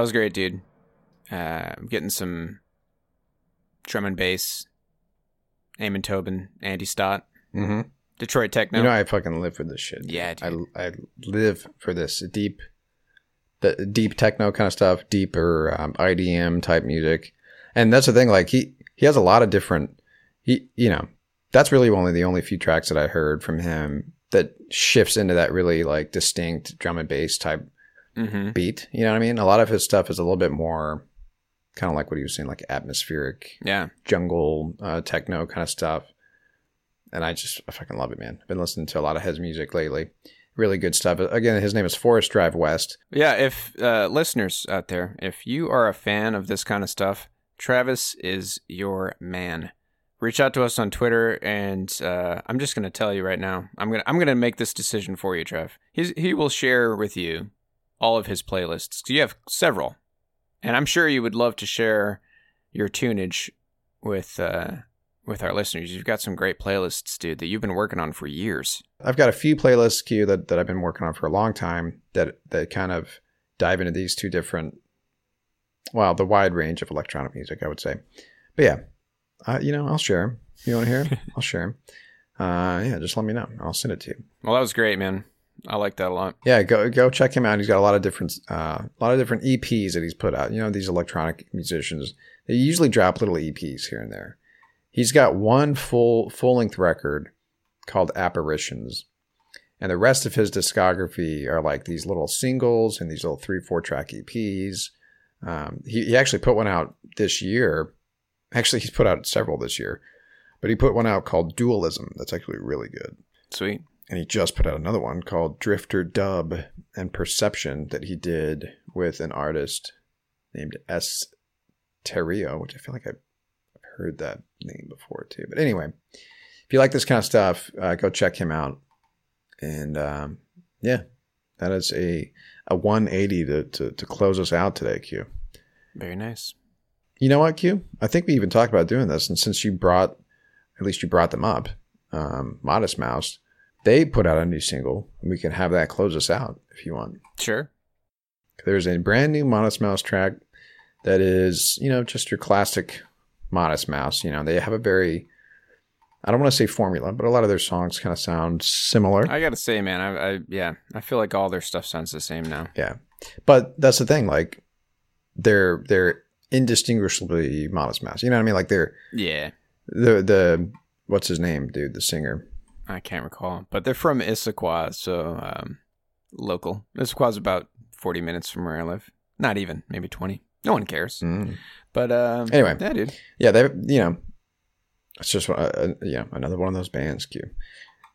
That was great, dude. Uh, I'm getting some drum and bass. Amon Tobin, Andy Stott, Mm-hmm. Detroit Techno. You know, I fucking live for this shit. Yeah, I. I live for this deep the deep techno kind of stuff, deeper um, IDM type music, and that's the thing. Like he he has a lot of different. He you know that's really only the only few tracks that I heard from him that shifts into that really like distinct drum and bass type Mm-hmm. beat. You know what I mean? A lot of his stuff is a little bit more kind of like what he was saying, like atmospheric Yeah. jungle uh, techno kind of stuff. And I just I fucking love it, man. I've been listening to a lot of his music lately. Really good stuff. Again, his name is Forest Drive West. Yeah, if uh, listeners out there, if you are a fan of this kind of stuff, Travis is your man. Reach out to us on Twitter, and uh, I'm just gonna tell you right now, I'm gonna I'm gonna make this decision for you, Trev. He's he will share with you all of his playlists. You have several, and I'm sure you would love to share your tunage with uh, with our listeners. You've got some great playlists, dude, that you've been working on for years. I've got a few playlists, Q, that, that I've been working on for a long time that that kind of dive into these two different, well, the wide range of electronic music, I would say. But yeah, uh, you know, I'll share them. You want to hear 'em? [laughs] I'll share 'em. Uh, yeah, just let me know. I'll send it to you. Well, that was great, man. I like that a lot. Yeah, go go check him out. He's got a lot of different uh, a lot of different EPs that he's put out. You know, these electronic musicians they usually drop little EPs here and there. He's got one full full length record called Apparitions, and the rest of his discography are like these little singles and these little three four track EPs. Um, he he actually put one out this year. Actually, he's put out several this year, but he put one out called Dualism. That's actually really good Sweet. And he just put out another one called Drifter Dub and Perception that he did with an artist named S. Terrio, which I feel like I've heard that name before too. But anyway, if you like this kind of stuff, uh, go check him out. And um, yeah, that is a a 180 to, to, to close us out today, Q. Very nice. You know what, Q? I think we even talked about doing this, and since you brought, at least you brought them up, um, Modest Mouse, they put out a new single, and we can have that close us out if you want. Sure. There's a brand new Modest Mouse track that is, you know, just your classic Modest Mouse. You know, they have a very, I don't want to say formula, but a lot of their songs kind of sound similar. I gotta say, man, I, I yeah, I feel like all their stuff sounds the same now. Yeah, but that's the thing. Like, they're they're indistinguishably Modest Mouse. You know what I mean? Like they're Yeah, the the what's his name, dude, the singer. I can't recall, but they're from Issaquah, so um, local. Issaquah's about forty minutes from where I live. Not even, maybe twenty. No one cares. Mm. But um, Anyway. yeah, dude. Yeah, they you know, it's just uh, uh, yeah another one of those bands. Q.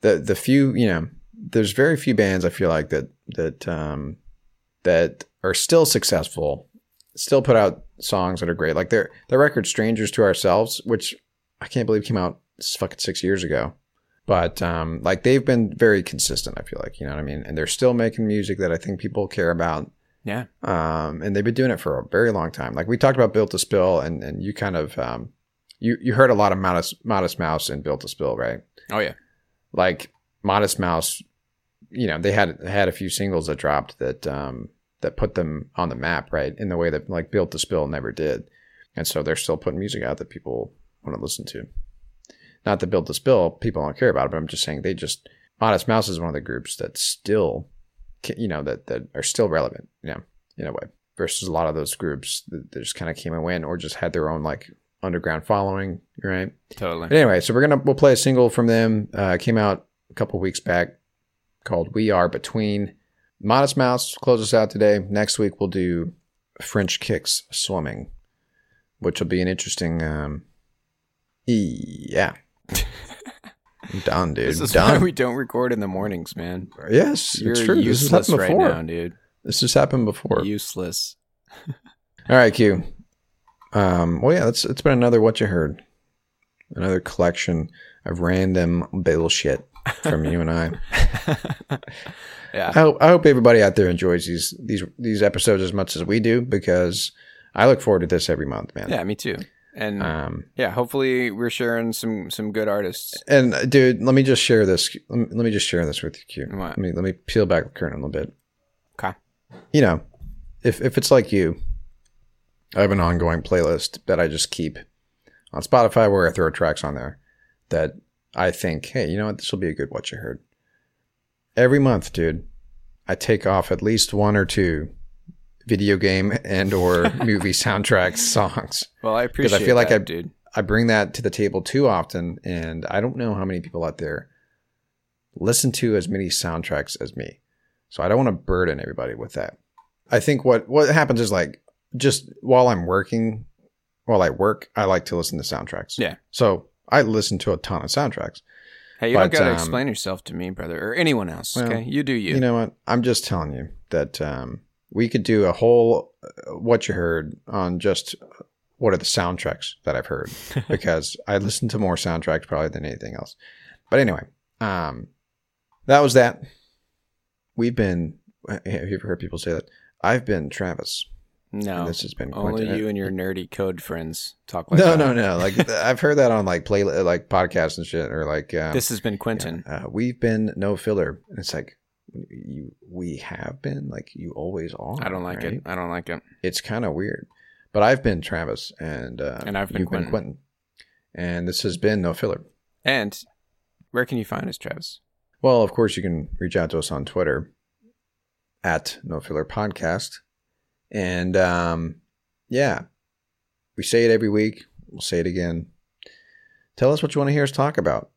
The the few you know, there's very few bands I feel like that that um that are still successful, still put out songs that are great. Like their their record "Strangers to Ourselves," which I can't believe came out fucking six years ago. But um, like they've been very consistent. I feel like you know what I mean, and they're still making music that I think people care about. Yeah, um, and they've been doing it for a very long time. Like we talked about Built to Spill, and and you kind of um, you you heard a lot of Modest Modest Mouse and Built to Spill, right? oh yeah, Like Modest Mouse, you know, they had had a few singles that dropped that um, that put them on the map, right? In the way that like Built to Spill never did, and so they're still putting music out that people want to listen to. Not to Built to Spill, people don't care about it, but I'm just saying they just Modest Mouse is one of the groups that still, you know, that that are still relevant, you know, in a way. Versus a lot of those groups that, that just kind of came and went, or just had their own like underground following, right? totally. But anyway, so we're gonna we'll play a single from them. Uh, came out a couple weeks back called "We Are Between." Modest Mouse close us out today. Next week we'll do French Kicks Swimming, which will be an interesting. Um, yeah, I'm done, dude. This is done. why we don't record in the mornings, man. yes, You're it's true. This has useless happened right before. now, dude. This has happened before. Useless. [laughs] All right, Q. Um, well, yeah, it's it's been another what you heard, another collection of random bullshit from you and I. [laughs] Yeah, I hope I hope everybody out there enjoys these these these episodes as much as we do because I look forward to this every month, man. yeah, me too. And Um, yeah, hopefully we're sharing some some good artists. and uh, dude, let me just share this. Let me, let me just share this with you, Q. What? Let me let me peel back the curtain a little bit. Okay. You know, if if it's like you, I have an ongoing playlist that I just keep on Spotify where I throw tracks on there that I think, hey, you know what, this will be a good what you heard. Every month, dude, I take off at least one or two video game and or [laughs] movie soundtrack songs. Well, I appreciate Because I feel like that, I dude. I bring that to the table too often, and I don't know how many people out there listen to as many soundtracks as me. So I don't want to burden everybody with that. I think what what happens is like just while I'm working, while I work, I like to listen to soundtracks. Yeah. So I listen to a ton of soundtracks. Hey, you don't gotta um, explain yourself to me, brother, or anyone else. Well, okay, you do you. You know what? I'm just telling you that um, we could do a whole uh, what you heard on just what are the soundtracks that I've heard [laughs] because I listen to more soundtracks probably than anything else. But anyway, um, that was that. We've been. Have you ever heard people say that? I've been Travis. no, and this has been only Quentin. you and your [laughs] nerdy code friends talk like no, that. no, no. No. Like [laughs] I've heard that on like play like podcasts and shit, or like um, This has been Quentin. uh, we've been no filler. And it's like you we have been like you always are. I don't like right? it. I don't like it. It's kind of weird. But I've been Travis and uh, And I've been Quentin. Quentin. And this has been no filler. And where can you find us, Travis? Well, of course you can reach out to us on Twitter at no filler podcast. And um yeah. We say it every week. We'll say it again. Tell us what you want to hear us talk about.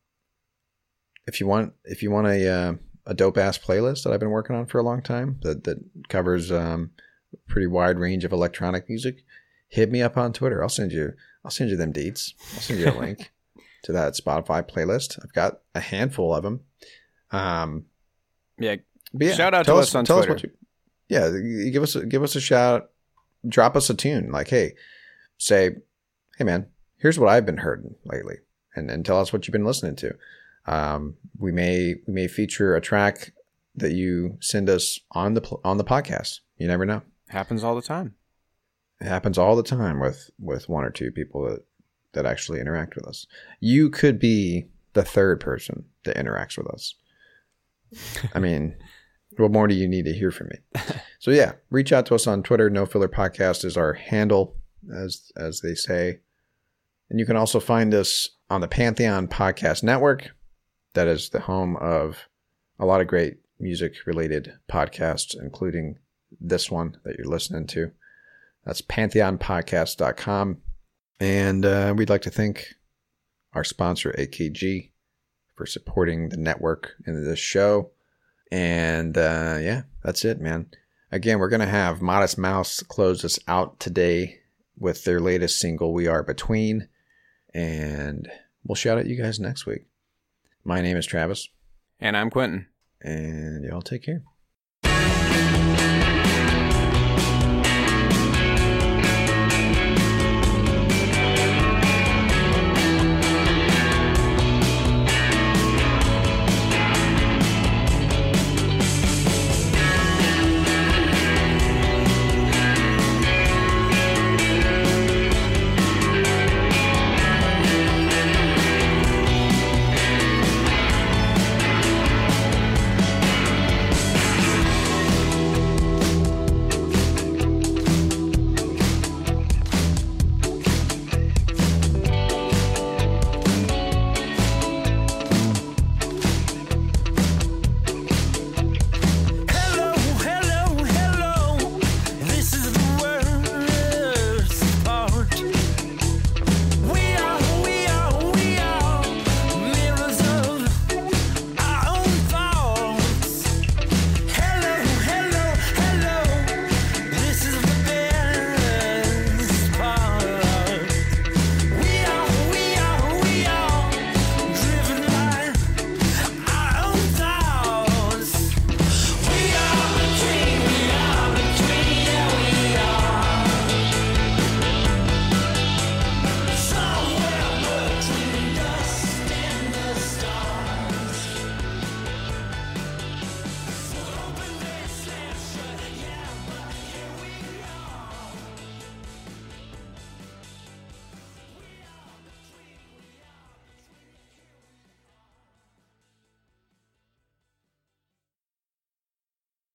If you want if you want a uh, a dope ass playlist that I've been working on for a long time that that covers um a pretty wide range of electronic music, hit me up on Twitter. I'll send you I'll send you them deets. I'll send you a link [laughs] to that Spotify playlist. I've got a handful of them. Um Yeah, yeah, Shout out to tell us on Twitter. you, yeah, give us a, give us a shout. Drop us a tune. Like, hey, say, hey man, here's what I've been hearing lately, and and tell us what you've been listening to. Um, we may we may feature a track that you send us on the on the podcast. You never know. happens all the time. It happens all the time with with one or two people that that actually interact with us. You could be the third person that interacts with us. [laughs] I mean, what more do you need to hear from me? [laughs] So yeah, reach out to us on Twitter. No filler podcast is our handle, as as they say, and you can also find us on the Pantheon Podcast Network. That is the home of a lot of great music related podcasts, including this one that you're listening to. That's pantheonpodcast.com. And uh, we'd like to thank our sponsor, AKG, for supporting the network and this show. And uh, yeah, that's it, man. Again, we're going to have Modest Mouse close us out today with their latest single, We Are Between. And we'll shout at you guys next week. My name is Travis, And I'm Quentin. and y'all take care.